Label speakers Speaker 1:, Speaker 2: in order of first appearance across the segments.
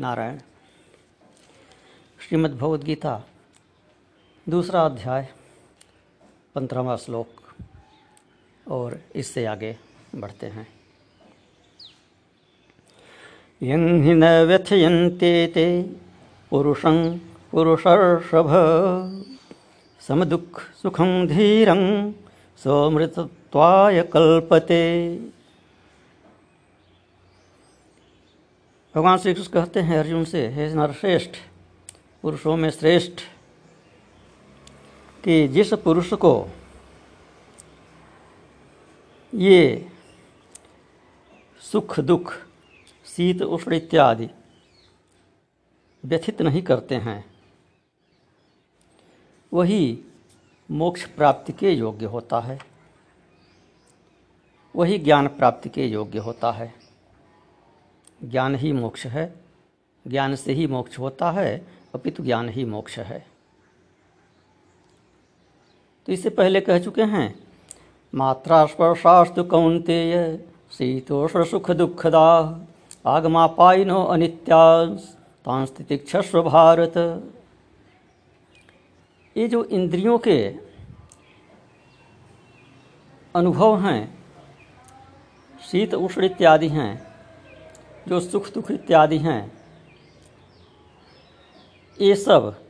Speaker 1: नारायण। श्रीमद् भगवद गीता दूसरा अध्याय, पंद्रहवा श्लोक, और इससे आगे बढ़ते हैं। यं हि ते पुरुषं पुरुषर्षभ समदुःख सुखं धीरं सोमृतत्वाय कल्पते। भगवान श्री कृष्ण कहते हैं, अर्जुन से, हे नरश्रेष्ठ, पुरुषों में श्रेष्ठ, कि जिस पुरुष को ये सुख, दुख, शीत, उष्ण इत्यादि व्यथित नहीं करते हैं, वही मोक्ष प्राप्ति के योग्य होता है, वही ज्ञान प्राप्ति के योग्य होता है। ज्ञान ही मोक्ष है। ज्ञान से ही मोक्ष होता है, अपितु ज्ञान ही मोक्ष है। तो इससे पहले कह चुके हैं मात्रा स्पर्शास्तु कौंतेय शीतोष्ण सुख दुखदा आगमापाइनो अनित्यास तांस्तितिक्षस्व भारत ये जो इंद्रियों के अनुभव हैं, शीत, उष्ण इत्यादि हैं जो सुख दुख इत्यादि हैं, ये सब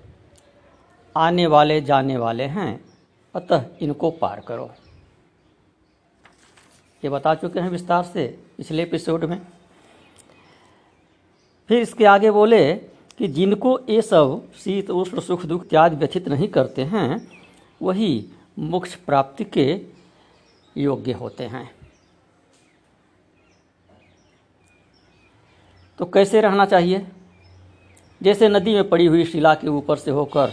Speaker 1: आने वाले, जाने वाले हैं। अतः इनको पार करो। ये बता चुके हैं विस्तार से पिछले एपिसोड में। फिर इसके आगे बोले कि जिनको ये सब शीत, उष्ण, सुख, दुख इत्यादि व्यथित नहीं करते हैं, वही मोक्ष प्राप्ति के योग्य होते हैं। तो कैसे रहना चाहिए? जैसे नदी में पड़ी हुई शिला के ऊपर से होकर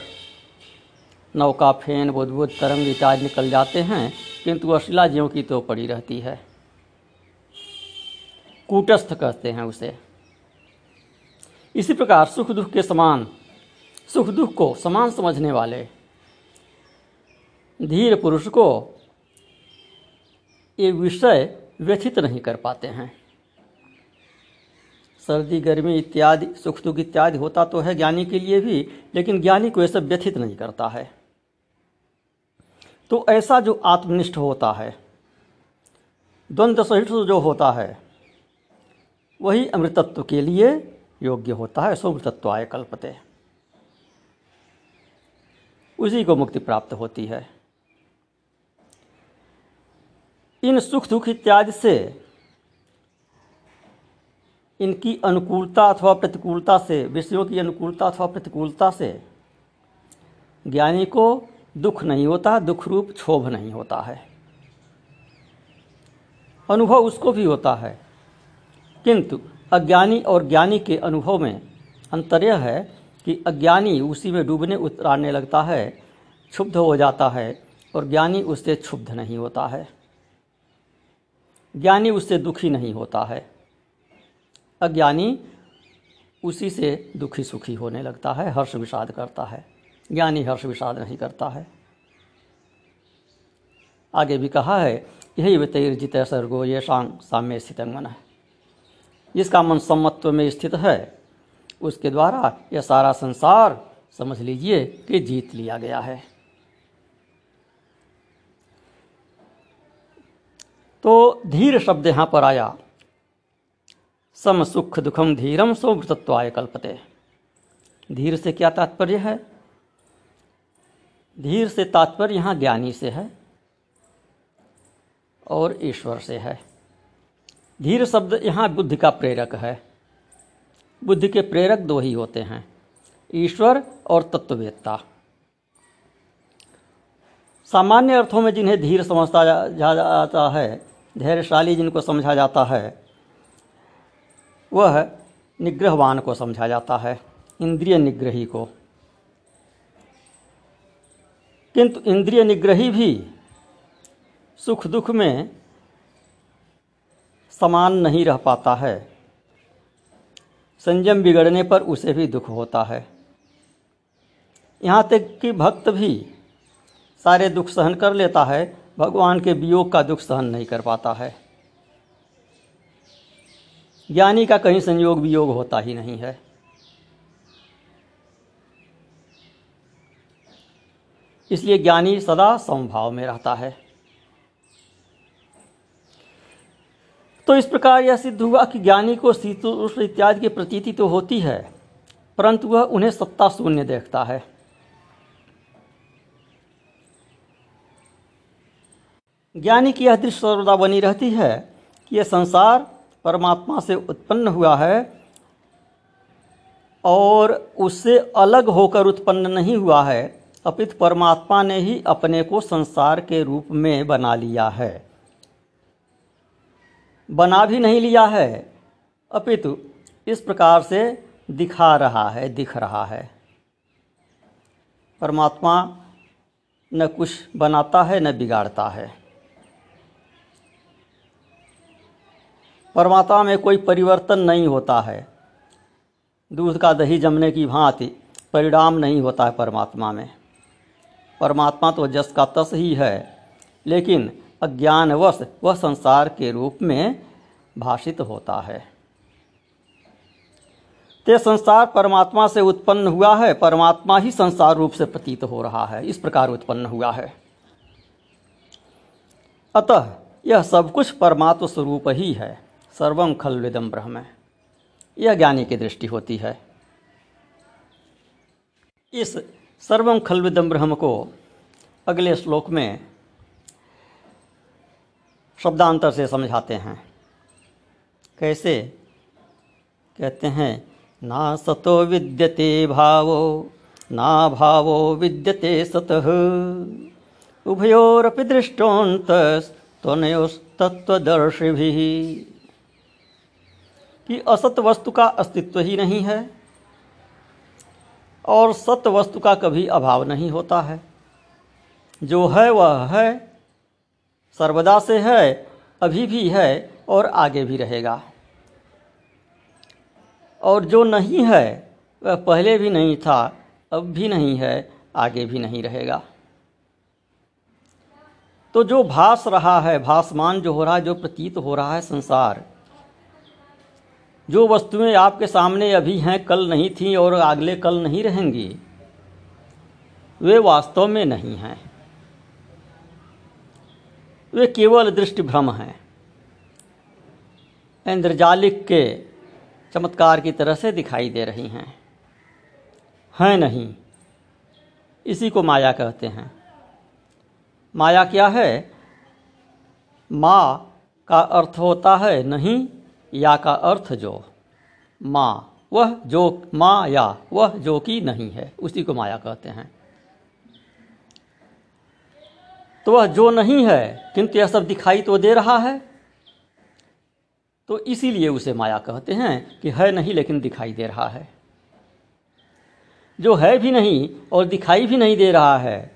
Speaker 1: नौका, फेन बुदबुद तरंग इत्यादि निकल जाते हैं, किंतु वह शिला ज्यों की तो पड़ी रहती है। कूटस्थ कहते हैं उसे। इसी प्रकार सुख दुख के समान सुख दुख को समान समझने वाले धीर पुरुष को ये विषय व्यथित नहीं कर पाते हैं। सर्दी, गर्मी इत्यादि, सुख दुख इत्यादि होता तो है ज्ञानी के लिए भी, लेकिन ज्ञानी को ऐसा व्यथित नहीं करता है। तो ऐसा जो आत्मनिष्ठ होता है, द्वंद्व सहित जो होता है, वही अमृतत्व के लिए योग्य होता है सोमृतत्व आय कल्पते। उसी को मुक्ति प्राप्त होती है। इन सुख दुख इत्यादि से इनकी अनुकूलता अथवा प्रतिकूलता से, विषयों की अनुकूलता अथवा प्रतिकूलता से ज्ञानी को दुख नहीं होता दुख रूप क्षोभ नहीं होता है। अनुभव उसको भी होता है। किंतु अज्ञानी और ज्ञानी के अनुभव में अंतर यह है कि अज्ञानी उसी में डूबने, उतराने लगता है, क्षुब्ध हो जाता है और ज्ञानी उससे क्षुब्ध नहीं होता है। ज्ञानी उससे दुखी नहीं होता है। अज्ञानी उसी से दुखी सुखी होने लगता है, हर्ष विषाद करता है। ज्ञानी हर्ष विषाद नहीं करता है। आगे भी कहा है, यही वितर्जित सर्गो, ये शांग साम्य स्थित मन है। जिसका मन सम्मत्व में स्थित है, उसके द्वारा यह सारा संसार समझ लीजिए कि जीत लिया गया है। तो धीर शब्द यहाँ पर आया। सम सुख दुखम धीरम सोमृतत्वाय कल्पते। धीर से क्या तात्पर्य है? धीर से तात्पर्य यहाँ ज्ञानी से है और ईश्वर से है। धीर शब्द यहाँ बुद्धि का प्रेरक है। बुद्धि के प्रेरक दो ही होते हैं, ईश्वर और तत्ववेत्ता। सामान्य अर्थों में जिन्हें धीर समझता जाता है, धैर्यशाली जिनको समझा जाता है वह निग्रहवान को समझा जाता है, इंद्रिय निग्रही को। किंतु इंद्रिय निग्रही भी सुख दुख में समान नहीं रह पाता है। संयम बिगड़ने पर उसे भी दुख होता है। यहाँ तक कि भक्त भी सारे दुख सहन कर लेता है, भगवान के वियोग का दुख सहन नहीं कर पाता है। ज्ञानी का कहीं संयोग वियोग होता ही नहीं है। इसलिए ज्ञानी सदा समभाव में रहता है। तो इस प्रकार यह सिद्ध हुआ कि ज्ञानी को शीतोष्ण इत्यादि की प्रतीति तो होती है, परंतु वह उन्हें सत्ता शून्य देखता है। ज्ञानी की यह दृश्य सर्वदा बनी रहती है कि यह संसार परमात्मा से उत्पन्न हुआ है और उससे अलग होकर उत्पन्न नहीं हुआ है, अपित परमात्मा ने ही अपने को संसार के रूप में बना लिया है। बना भी नहीं लिया है, अपितु इस प्रकार से दिखा रहा है, दिख रहा है। परमात्मा न कुछ बनाता है, न बिगाड़ता है। परमात्मा में कोई परिवर्तन नहीं होता है। दूध का दही जमने की भांति परिणाम नहीं होता है परमात्मा में। परमात्मा तो जस का तस ही है, लेकिन अज्ञानवश वह संसार के रूप में भाषित होता है। ते संसार परमात्मा से उत्पन्न हुआ है, परमात्मा ही संसार रूप से प्रतीत हो रहा है, इस प्रकार उत्पन्न हुआ है। अतः यह सब कुछ परमात्म स्वरूप ही है। सर्वम खलविदम ब्रह्म। है यह ज्ञानी की दृष्टि होती है। इस सर्वम खलविदम ब्रह्म को अगले श्लोक में शब्दांतर से समझाते हैं। कैसे? कहते हैं, ना सतो विद्यते भावो, ना भावो विद्यते सतः। उभयोरपि दृष्टोन्तस्तनयोस्तत्वदर्शिभिः कि असत वस्तु का अस्तित्व ही नहीं है और सत्य वस्तु का कभी अभाव नहीं होता है। जो है वह है, सर्वदा से है, अभी भी है और आगे भी रहेगा। और जो नहीं है, वह पहले भी नहीं था, अब भी नहीं है, आगे भी नहीं रहेगा। तो जो भास रहा है, भासमान जो हो रहा है, जो प्रतीत हो रहा है संसार जो वस्तुएँ आपके सामने अभी हैं, कल नहीं थी और अगले कल नहीं रहेंगी, वे वास्तव में नहीं हैं। वे केवल दृष्टि भ्रम हैं। इंद्रजालिक के चमत्कार की तरह से दिखाई दे रही हैं। हैं नहीं, इसी को माया कहते हैं। माया क्या है? माँ का अर्थ होता है नहीं या का अर्थ जो? माँ। वह जो माँ या, वह जो कि नहीं है, उसी को माया कहते हैं। तो वह जो नहीं है, किंतु यह सब दिखाई तो दे रहा है तो इसीलिए उसे माया कहते हैं कि है नहीं, लेकिन दिखाई दे रहा है। जो है भी नहीं और दिखाई भी नहीं दे रहा है,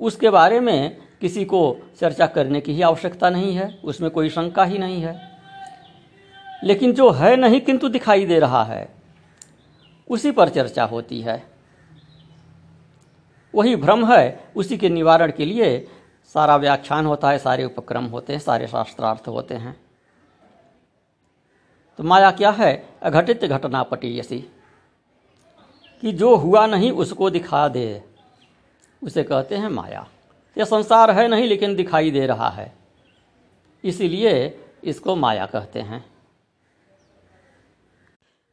Speaker 1: उसके बारे में किसी को चर्चा करने की ही आवश्यकता नहीं है, उसमें कोई शंका ही नहीं है। लेकिन जो है नहीं किंतु दिखाई दे रहा है। उसी पर चर्चा होती है। वही भ्रम है, उसी के निवारण के लिए सारा व्याख्यान होता है, सारे उपक्रम होते हैं, सारे शास्त्रार्थ होते हैं। तो माया क्या है? अघटित घटना पटी ऐसी कि जो हुआ नहीं उसको दिखा दे। उसे कहते हैं माया। यह संसार है नहीं लेकिन दिखाई दे रहा है। इसीलिए इसको माया कहते हैं।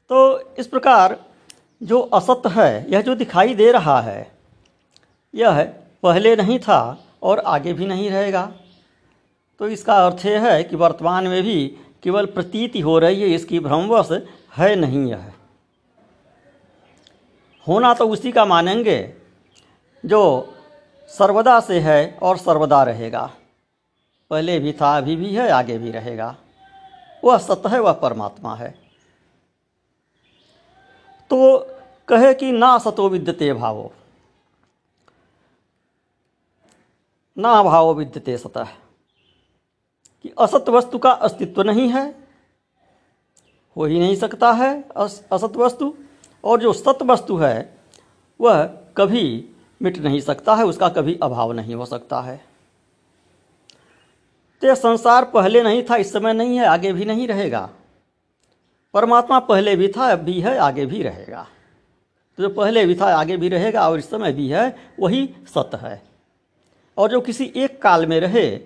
Speaker 1: तो इस प्रकार जो असत है, यह जो दिखाई दे रहा है, यह पहले नहीं था और आगे भी नहीं रहेगा। तो इसका अर्थ यह है कि वर्तमान में भी केवल प्रतीति हो रही है, इसकी भ्रमवश है नहीं यह। होना तो उसी का मानेंगे जो सर्वदा से है और सर्वदा रहेगा। पहले भी था, अभी भी है, आगे भी रहेगा। वह सत्य है, वह परमात्मा है। तो कहे कि ना सतो विद्यते भावो। ना भावो विद्यते सतः। कि असत वस्तु का अस्तित्व नहीं है, हो ही नहीं सकता है असत वस्तु। और जो सत वस्तु है, वह कभी मिट नहीं सकता है, उसका कभी अभाव नहीं हो सकता है। तो संसार पहले नहीं था, इस समय नहीं है, आगे भी नहीं रहेगा। परमात्मा पहले भी था, अब भी है, आगे भी रहेगा। तो जो पहले भी था, आगे भी रहेगा, और इस समय भी है, वही सत्य है। और जो किसी एक काल में रहे,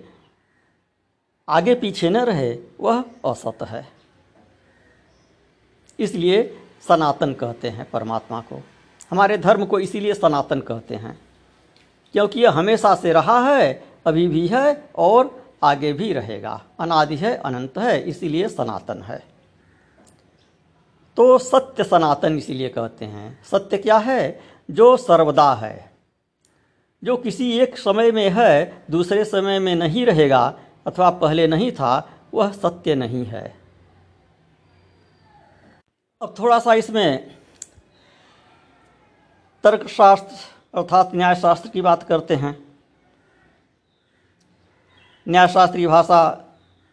Speaker 1: आगे पीछे न रहे, वह असत है। इसलिए सनातन कहते हैं परमात्मा को। हमारे धर्म को इसीलिए सनातन कहते हैं, क्योंकि यह हमेशा से रहा है, अभी भी है, और आगे भी रहेगा। अनादि है, अनंत है, इसीलिए सनातन है। तो सत्य सनातन इसीलिए कहते हैं। सत्य क्या है? जो सर्वदा है। जो किसी एक समय में है, दूसरे समय में नहीं रहेगा अथवा पहले नहीं था, वह सत्य नहीं है। अब थोड़ा सा इसमें तर्कशास्त्र अर्थात न्यायशास्त्र की बात करते हैं। न्यायशास्त्री भाषा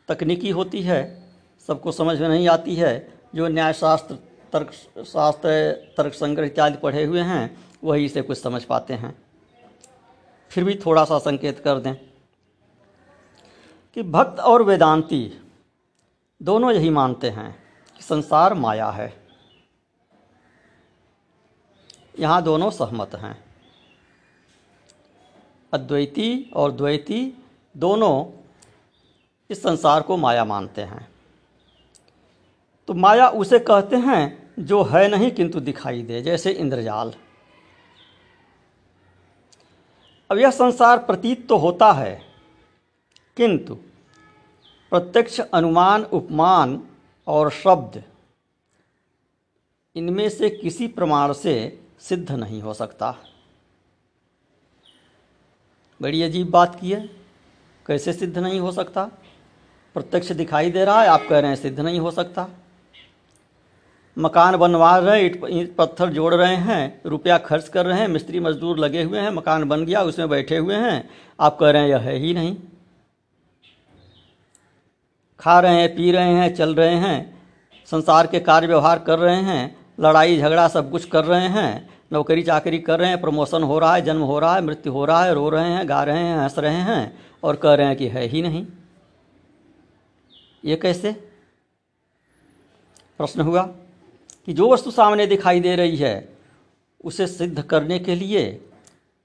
Speaker 1: तकनीकी होती है, सबको समझ में नहीं आती है। जो न्यायशास्त्र तर्कशास्त्र तर्क संग्रह इत्यादि पढ़े हुए हैं, वही इसे कुछ समझ पाते हैं। फिर भी थोड़ा सा संकेत कर दें कि भक्त और वेदांती दोनों यही मानते हैं कि संसार माया है। यहाँ दोनों सहमत हैं। अद्वैती और द्वैती दोनों इस संसार को माया मानते हैं। तो माया उसे कहते हैं, जो है नहीं किंतु दिखाई दे, जैसे इंद्रजाल। अब यह संसार प्रतीत तो होता है, किंतु प्रत्यक्ष अनुमान, उपमान और शब्द इनमें से किसी प्रमाण से सिद्ध नहीं हो सकता। बड़ी अजीब बात की है, कैसे सिद्ध नहीं हो सकता? प्रत्यक्ष दिखाई दे रहा है, आप कह रहे हैं सिद्ध नहीं हो सकता। मकान बनवा रहे ईट ईट पत्थर जोड़ रहे हैं रुपया खर्च कर रहे हैं मिस्त्री मजदूर लगे हुए हैं मकान बन गया उसमें बैठे हुए हैं आप कह रहे हैं यह है ही नहीं खा रहे हैं पी रहे हैं चल रहे हैं संसार के कार्य व्यवहार कर रहे हैं लड़ाई झगड़ा सब कुछ कर रहे हैं नौकरी चाकरी कर रहे हैं प्रमोशन हो रहा है जन्म हो रहा है मृत्यु हो रहा है रो रहे हैं गा रहे हैं हंस रहे हैं और कह रहे हैं कि है ही नहीं ये कैसे प्रश्न हुआ कि जो वस्तु सामने दिखाई दे रही है, उसे सिद्ध करने के लिए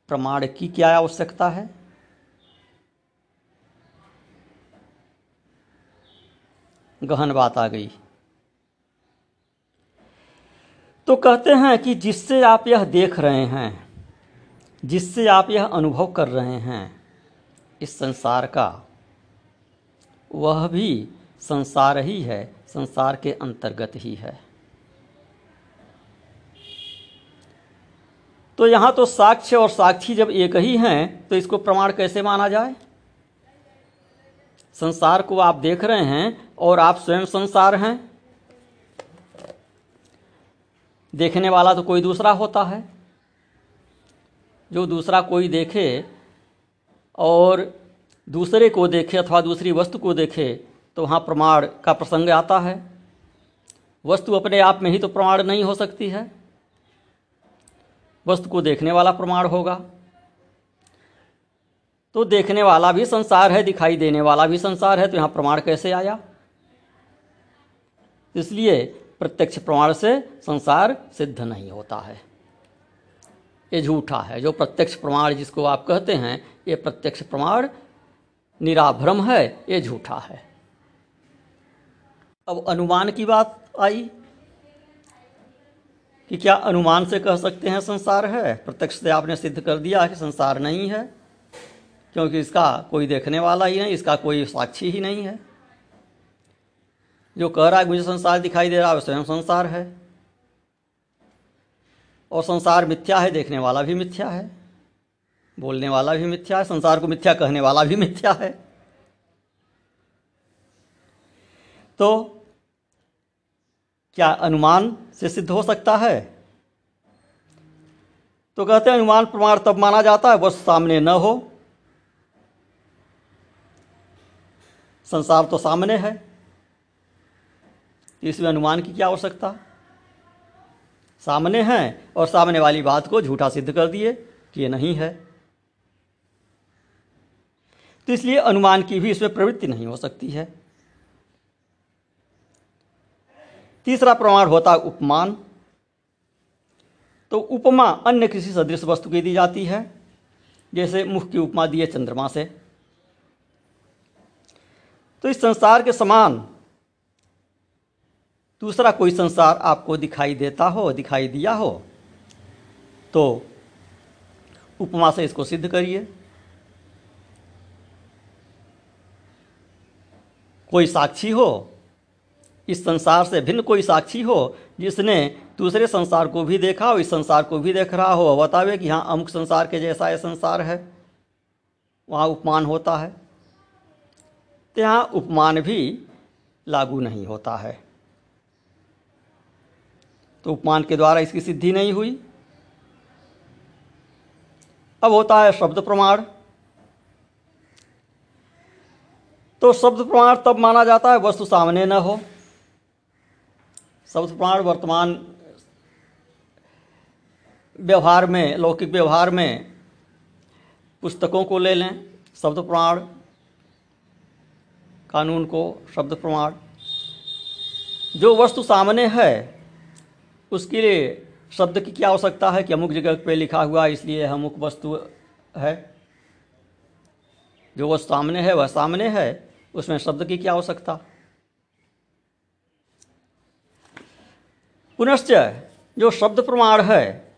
Speaker 1: प्रमाण की क्या आवश्यकता है? गहन बात आ गई। तो कहते हैं कि जिससे आप यह देख रहे हैं, जिससे आप यह अनुभव कर रहे हैं, इस संसार का, वह भी संसार ही है, संसार के अंतर्गत ही है। तो यहाँ तो साक्ष्य और साक्षी जब एक ही हैं तो इसको प्रमाण कैसे माना जाए? संसार को आप देख रहे हैं और आप स्वयं संसार हैं। देखने वाला तो कोई दूसरा होता है। जो दूसरा कोई देखे और दूसरे को देखे अथवा दूसरी वस्तु को देखे तो वहाँ प्रमाण का प्रसंग आता है। वस्तु अपने आप में ही तो प्रमाण नहीं हो सकती है। वस्तु को देखने वाला प्रमाण होगा। तो देखने वाला भी संसार है, दिखाई देने वाला भी संसार है तो यहाँ प्रमाण कैसे आया? इसलिए प्रत्यक्ष प्रमाण से संसार सिद्ध नहीं होता है। ये झूठा है। जो प्रत्यक्ष प्रमाण जिसको आप कहते हैं, ये प्रत्यक्ष प्रमाण निराभ्रम है, ये झूठा है। अब अनुमान की बात आई। कि क्या अनुमान से कह सकते हैं संसार है? प्रत्यक्ष से आपने सिद्ध कर दिया कि संसार नहीं है, क्योंकि इसका कोई देखने वाला ही नहीं, इसका कोई साक्षी ही नहीं है। जो कह रहा है मुझे संसार दिखाई दे रहा है स्वयं संसार है। और संसार मिथ्या है, देखने वाला भी मिथ्या है, बोलने वाला भी मिथ्या है, संसार को मिथ्या कहने वाला भी मिथ्या है। तो क्या अनुमान से सिद्ध हो सकता है? तो कहते हैं, अनुमान प्रमाण तब माना जाता है बस सामने न हो। संसार तो सामने है इसमें अनुमान की क्या आवश्यकता? सामने है, और सामने वाली बात को झूठा सिद्ध कर दिए कि ये नहीं है। तो इसलिए अनुमान की भी इसमें प्रवृत्ति नहीं हो सकती है। तीसरा प्रमाण होता है उपमान। तो उपमा अन्य किसी सदृश वस्तु की दी जाती है, जैसे मुख की उपमा दी है चंद्रमा से। तो इस संसार के समान दूसरा कोई संसार आपको दिखाई देता हो, दिखाई दिया हो तो उपमा से इसको सिद्ध करिए। कोई साक्षी हो इस संसार से भिन्न कोई साक्षी हो, जिसने दूसरे संसार को भी देखा हो इस संसार को भी देख रहा हो बतावे कि हाँ अमुक संसार के जैसा यह संसार है। वहाँ उपमान होता है। तो यहाँ उपमान भी लागू नहीं होता है। तो उपमान के द्वारा इसकी सिद्धि नहीं हुई। अब होता है शब्द प्रमाण। तो शब्द प्रमाण तब माना जाता है वस्तु सामने न हो। शब्द प्रमाण वर्तमान व्यवहार में, लौकिक व्यवहार में पुस्तकों को ले लें, शब्द प्रमाण, कानून को, शब्द प्रमाण। जो वस्तु सामने है, उसके लिए शब्द की क्या आवश्यकता है कि अमुक जगह पे लिखा हुआ इसलिए अमुक वस्तु है। जो वस्तु सामने है, वह सामने है, उसमें शब्द की क्या आवश्यकता? पुनश्च जो शब्द प्रमाण है,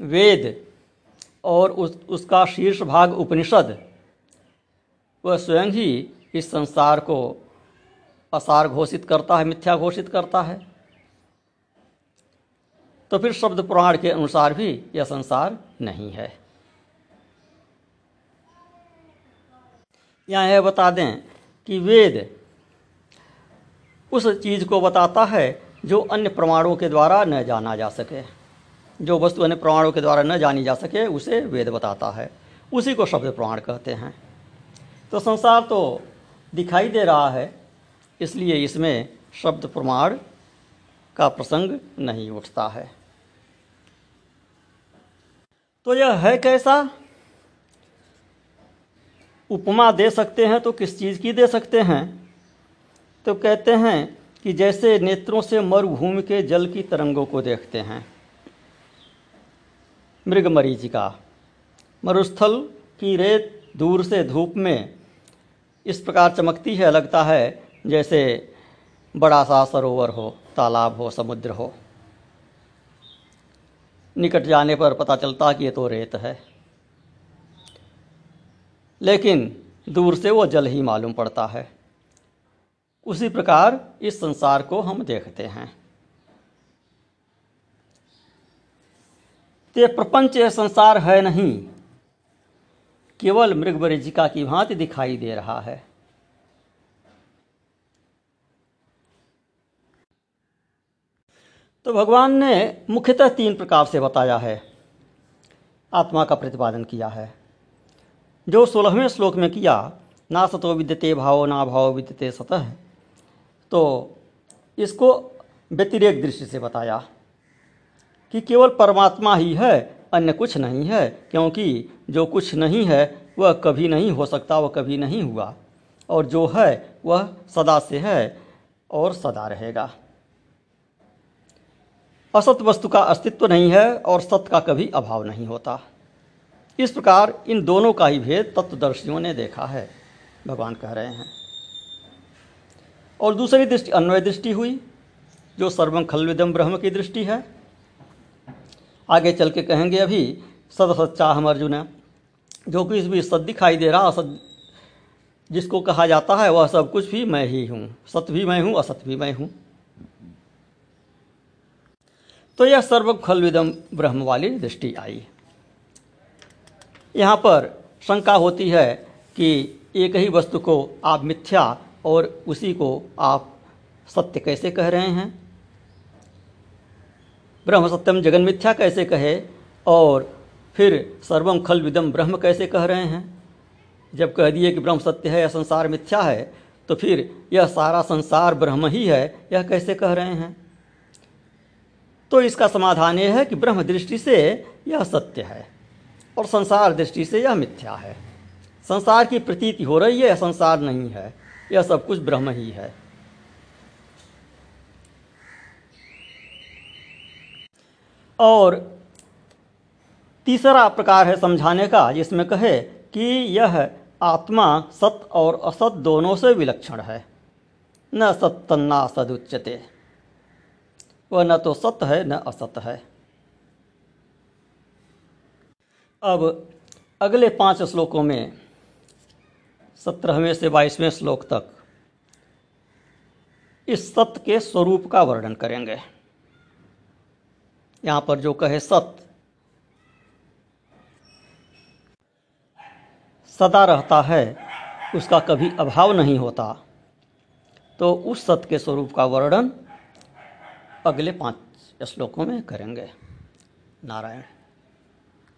Speaker 1: वेद और उस, उसका शीर्ष भाग उपनिषद, वह स्वयं ही इस संसार को असार घोषित करता है, मिथ्या घोषित करता है। तो फिर शब्द पुराण के अनुसार भी यह संसार नहीं है। यहाँ यह बता दें कि वेद उस चीज़ को बताता है जो अन्य प्रमाणों के द्वारा न जाना जा सके। जो वस्तु अन्य प्रमाणों के द्वारा न जानी जा सके, उसे वेद बताता है। उसी को शब्द प्रमाण कहते हैं। तो संसार तो दिखाई दे रहा है, इसलिए इसमें शब्द प्रमाण का प्रसंग नहीं उठता है। तो यह है कैसा? उपमा दे सकते हैं तो किस चीज़ की दे सकते हैं? तो कहते हैं कि जैसे नेत्रों से मरुभूमि के जल की तरंगों को देखते हैं। मृग मरीचिका मरुस्थल की रेत दूर से धूप में इस प्रकार चमकती है, लगता है जैसे बड़ा सा सरोवर हो, तालाब हो, समुद्र हो। निकट जाने पर पता चलता कि ये तो रेत है। लेकिन दूर से वो जल ही मालूम पड़ता है। उसी प्रकार इस संसार को हम देखते हैं। ते प्रपंच यह संसार है नहीं, केवल मृग बरिजिका की भांति दिखाई दे रहा है। तो भगवान ने मुख्यतः तीन प्रकार से बताया है, आत्मा का प्रतिपादन किया है। जो सोलहवें श्लोक में किया, ना सतो विद्यते भाव, ना भाव विद्यते सतह तो इसको व्यतिरेक दृष्टि से बताया कि केवल परमात्मा ही है, अन्य कुछ नहीं है, क्योंकि जो कुछ नहीं है, वह कभी नहीं हो सकता, वह कभी नहीं हुआ। और जो है, वह सदा से है और सदा रहेगा। असत वस्तु का अस्तित्व नहीं है और सत्य का कभी अभाव नहीं होता। इस प्रकार इन दोनों का ही भेद तत्वदर्शियों ने देखा है। भगवान कह रहे हैं। और दूसरी दृष्टि, अन्वय दृष्टि हुई, जो सर्वम खलविदम ब्रह्म की दृष्टि है। आगे चल के कहेंगे अभी सद सच्चा हम अर्जुन जो कुछ भी सद दिखाई दे रहा, असत जिसको कहा जाता है, वह सब कुछ भी मैं ही हूँ। सत्य भी मैं हूँ, असत भी मैं हूँ। तो यह सर्व खलविदम ब्रह्म वाली दृष्टि आई। यहाँ पर शंका होती है कि एक ही वस्तु को आप मिथ्या और उसी को आप सत्य कैसे कह रहे हैं? ब्रह्म सत्यम जगन मिथ्या कैसे कहे? और फिर सर्वम खल विदम ब्रह्म कैसे कह रहे हैं? जब कह दिए कि ब्रह्म सत्य है या संसार मिथ्या है तो फिर यह सारा संसार ब्रह्म ही है, यह कैसे कह रहे हैं? तो इसका समाधान यह है कि ब्रह्म दृष्टि से यह सत्य है और संसार दृष्टि से यह मिथ्या है। संसार की प्रतीति हो रही है संसार नहीं है? यह सब कुछ ब्रह्म ही है। और तीसरा प्रकार है समझाने का, जिसमें कहे कि यह आत्मा सत और असत दोनों से विलक्षण है। न सत्तन्ना सदुच्यते वह न तो सत्य है, न असत है। अब अगले पाँच श्लोकों में सत्रहवें से बाईसवें श्लोक तक। इस सत्य के स्वरूप का वर्णन करेंगे। यहाँ पर जो कहे सत्य, सदा रहता है, उसका कभी अभाव नहीं होता। तो उस सत्य के स्वरूप का वर्णन अगले पाँच श्लोकों में करेंगे। नारायण।